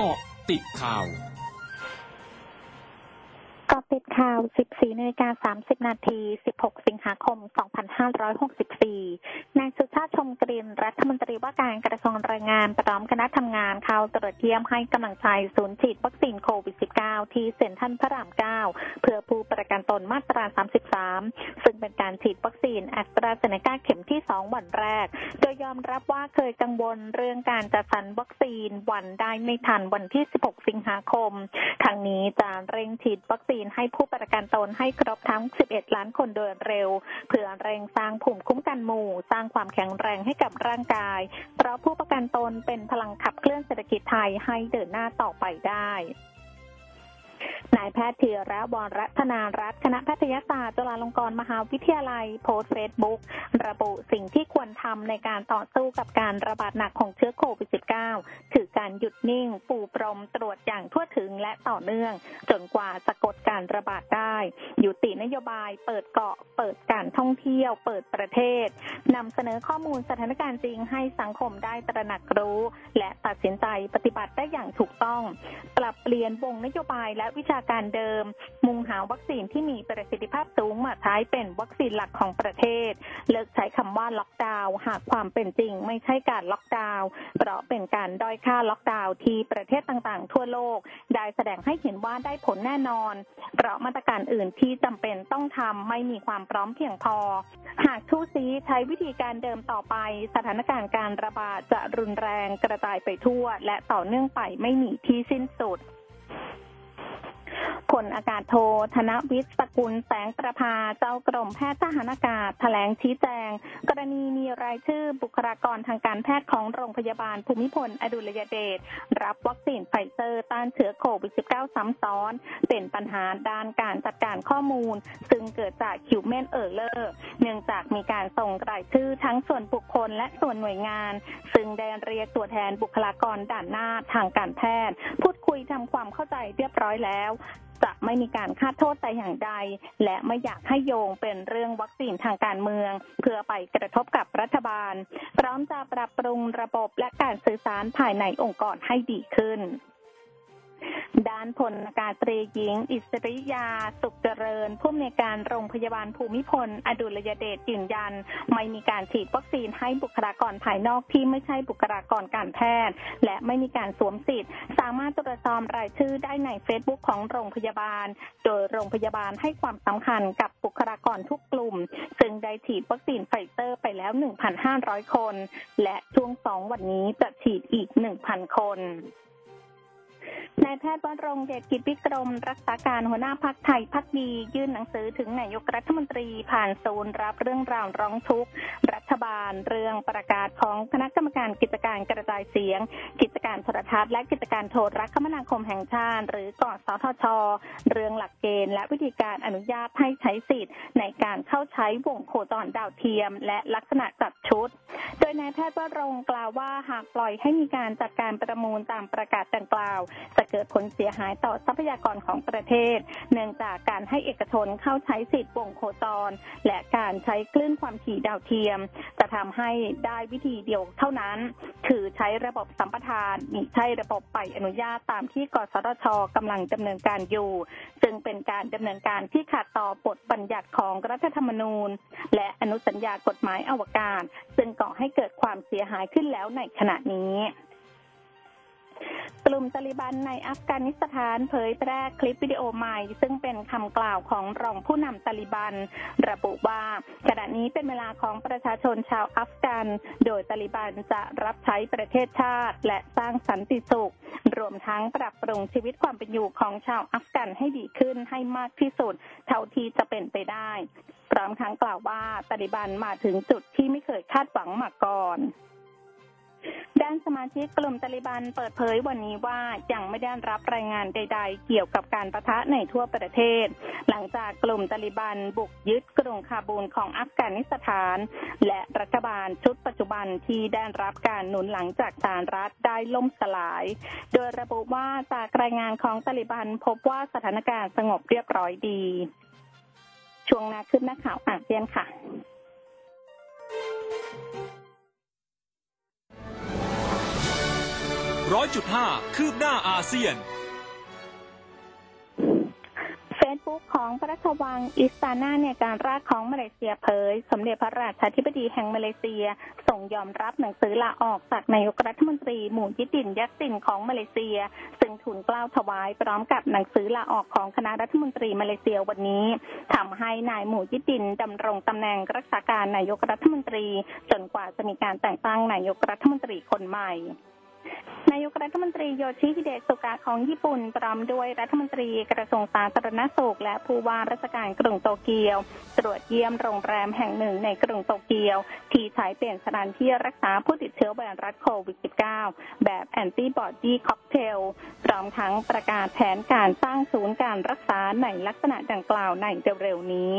เกาะติดข่าว ติดข่าว 14นาฬิกา30 นาที 16 สิงหาคม 2564 นายสุชาติชมกลิ่นรัฐมนตรีว่าการกระทรวงแรงงานพร้อมคณะทำงานเข้าตรวจเยี่ยมให้กำลังใจศูนย์ฉีดวัคซีนโควิด -19 ที่เซ็นทรัลพระราม 9 เพื่อผู้ประกันตนมาตรา 33 ซึ่งเป็นการฉีดวัคซีนแอสตราเซเนกาเข็มที่ 2 วันแรก โดยยอมรับว่าเคยกังวลเรื่องการจัดสรรวัคซีนวันได้ไม่ทันวันที่ 16 สิงหาคม ทางนี้จะเร่งฉีดวัคซีนให้ผู้ประกันตนให้ครบทั้ง 11 ล้านคนโดยเร็ว เพื่อเร่งสร้างภูมิคุ้มกันหมู่ สร้างความแข็งแรงให้กับร่างกาย เพราะผู้ประกันตนเป็นพลังขับเคลื่อนเศรษฐกิจไทยให้เดินหน้าต่อไปได้ นายแพทย์ธีระวรธนารัตน์ คณะแพทยศาสตร์จุฬาลงกรณ์มหาวิทยาลัย โพสต์เฟซบุ๊กระบุสิ่งที่ควรทำในการต่อสู้กับการระบาดหนักของเชื้อโควิด -19 คือการหยุดนิ่ง ปูพรมตรวจอย่างทั่วถึงและต่อเนื่อง จนกว่าจะกดการระบาดได้ ยุตินโยบาย เปิดเกาะ เปิดการท่องเที่ยว เปิดประเทศนำเสนอข้อมูลสถานการณ์จริงให้สังคมได้ตระหนักรู้ และตัดสินใจปฏิบัติได้อย่างถูกต้อง ปรับเปลี่ยนวงนโยบายและวิชาการเดิม มุ่งหาวัคซีนที่มีประสิทธิภาพสูงมาใช้เป็นวัคซีนหลักของประเทศ เลิกใช้คำว่าล็อกดาวน์หากความเป็นจริงไม่ใช่การล็อกดาวน์เพราะเป็นการด้อยค่าล็อกดาวน์ที่ประเทศต่างๆ ทั่วโลก ได้แสดงให้เห็นว่าได้ผลแน่นอน เพราะมาตรการอื่นที่จำเป็นต้องทำไม่มีความพร้อมเพียงพอ หากทูซีใช้วิธีการเดิมต่อไป สถานการณ์การระบาดจะรุนแรงกระจายไปทั่ว และต่อเนื่องไปไม่มีที่สิ้นสุด ลอากาศโท ธนวิทย์สกุลแสงประภา เจ้ากรมแพทย์ทหารอากาศแถลงชี้แจง กรณีมีรายชื่อบุคลากรทางการแพทย์ของโรงพยาบาลภูมิพล อดุลยเดช รับวัคซีนไฟเซอร์ ต้านเชื้อโควิด -19 ซ้ำซ้อน เป็นปัญหาด้านการจัดการข้อมูล ซึ่งเกิดจาก human error เนื่องจากมีการส่งรายชื่อทั้งส่วนบุคคลและส่วนหน่วยงาน ซึ่งได้เรียกตัวแทนบุคลากรด่านหน้าทางการแพทย์ พูดคุยทำความเข้าใจเรียบร้อยแล้ว จะไม่มีการคาดโทษแต่อย่างใด และไม่อยากให้โยงเป็นเรื่องวัคซีนทางการเมือง เพื่อไปกระทบกับรัฐบาล พร้อมจะปรับปรุงระบบและการสื่อสารภายในองค์กรให้ดีขึ้น ด้านพลอากาศตรีหญิง อิสริยา สุขเจริญ ผู้อำนวยการโรงพยาบาลภูมิพล อดุลยเดชยืนยัน ไม่มีการฉีดวัคซีนให้บุคลากรภายนอกที่ไม่ใช่บุคลากรการแพทย์ และไม่มีการสวมสิทธิ์ สามารถตรวจสอบรายชื่อได้ในเฟซบุ๊กของโรงพยาบาล โดยโรงพยาบาลให้ความสำคัญกับบุคลากรทุกกลุ่ม ซึ่งได้ฉีดวัคซีนไฟเซอร์ไปแล้ว 1,500 คน และช่วงสองวันนี้จะฉีดอีก 1,000 คน นายแพทย์วรงค์ เดชกิจวิกรม รักษาการหัวหน้าพรรคไทยภักดียื่นหนังสือถึงนายกรัฐมนตรีผ่านศูนย์รับเรื่องราวร้องทุกข์รัฐบาลเรื่องประกาศของคณะกรรมการกิจการกระจายเสียง กิจการโทรทัศน์และกิจการโทรคมนาคมแห่งชาติ หรือกอสทช เรื่องหลักเกณฑ์ และวิธีการอนุญาตให้ใช้สิทธิ์ ในการเข้าใช้วงโคจรดาวเทียม และลักษณะจัดชุด โดยนายแพทย์วรงกล่าวว่าหากปล่อยให้มีการจัดการประมูลตามประกาศดังกล่าวจะเกิดผลเสียหายต่อทรัพยากรของประเทศ เนื่องจากการให้เอกชนเข้าใช้สิทธิ์วงโคจร และการใช้คลื่นความถี่ดาวเทียม จะทำให้ได้วิธีเดียวเท่านั้น คือใช้ระบบสัมปทานมิใช่ระบบไปอนุญาตตามที่กสทชกำลังดำเนินการอยู่ซึ่งเป็นการดำเนินการที่ขัดต่อบทบัญญัติของรัฐธรรมนูญ และอนุสัญญากฎหมายอวกาศ ซึ่งก่อให้เกิดความเสียหายขึ้นแล้วในขณะนี้ กลุ่มตาลิบันในอัฟกานิสถานเผยแพร่คลิปวิดีโอใหม่ ซึ่งเป็นคำกล่าวของรองผู้นำตาลิบัน ระบุว่าขณะนี้เป็นเวลาของประชาชนชาวอัฟกัน โดยตาลิบันจะรับใช้ประเทศชาติ และสร้างสันติสุข รวมทั้งปรับปรุงชีวิตความเป็นอยู่ของชาวอัฟกันให้ดีขึ้นให้มากที่สุด เท่าที่จะเป็นไปได้พร้อมทั้งกล่าวว่าตาลิบันมาถึงจุดที่ไม่เคยคาดหวังมาก่อน ด้านสมาชิกกลุ่มตาลิบันเปิดเผยวันนี้ว่ายังไม่ได้รับรายงานใด ๆ เกี่ยวกับการประทะในทั่วประเทศ หลังจากกลุ่มตาลิบันบุกยึดกรุงคาบูลของอัฟกานิสถาน และรัฐบาลชุดปัจจุบันที่ได้รับการหนุนหลังจากสารรัฐได้ล่มสลาย โดยระบุว่าจากรายงานของตาลิบันพบว่าสถานการณ์สงบเรียบร้อยดี ช่วงนาขึ้นนักข่าวอาเซียนค่ะ ร้อยจุดห้าคืบหน้าอาเซียน เฟซบุ๊กของพระราชวังอิสตานาในการราชของมาเลเซียเผย สมเด็จพระราชาธิบดีแห่งมาเลเซีย ส่งยอมรับหนังสือลาออกจากนายกรัฐมนตรีหมู่ยิดินยักษินของมาเลเซีย ซึ่งทูลกล้าวถวายพร้อมกับหนังสือลาออกของคณะรัฐมนตรีมาเลเซียวันนี้ทำให้นายหมู่ยิดินดำรงตำแหน่งรักษาการนายกรัฐมนตรี จนกว่าจะมีการแต่งตั้งนายกรัฐมนตรีคนใหม่ รัฐมนตรีโยชิฮิเดะสุกะของญี่ปุ่นพร้อมด้วยรัฐมนตรีกระทรวงสาธารณสุข และผู้ว่าราชการกรุงโตเกียว ตรวจเยี่ยมโรงแรมแห่งหนึ่งในกรุงโตเกียว ที่ใช้เป็นสถานที่รักษาผู้ติดเชื้อไวรัสโควิด -19 แบบแอนติบอดีค็อกเทลพร้อมทั้งประกาศแผนการสร้างศูนย์การรักษาในลักษณะดังกล่าวในเร็วๆนี้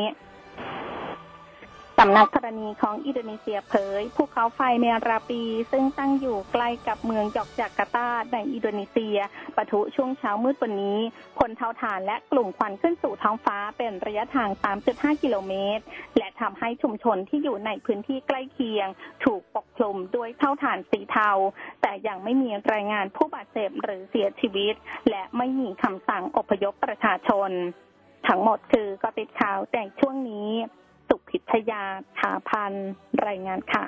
สำนักธรณีของอินโดนีเซียเผยภูเขาไฟเมราปี ซึ่งตั้งอยู่ใกล้กับเมืองยอกจาการ์ตาในอินโดนีเซียปะทุช่วงเช้ามืดวันนี้พลเทาถ่านและกลุ่มควันขึ้นสู่ท้องฟ้าเป็นระยะทาง 3.5 กิโลเมตร และทำให้ชุมชนที่อยู่ในพื้นที่ใกล้เคียง ถูกปกคลุมด้วยเท่าถ่านสีเทา แต่ยังไม่มีรายงานผู้บาดเจ็บหรือเสียชีวิต และไม่มีคำสั่งอพยพประชาชน ทั้งหมดคือกติดข่าวแต่ช่วงนี้ สุพิทยาถาพันรายงานค่ะ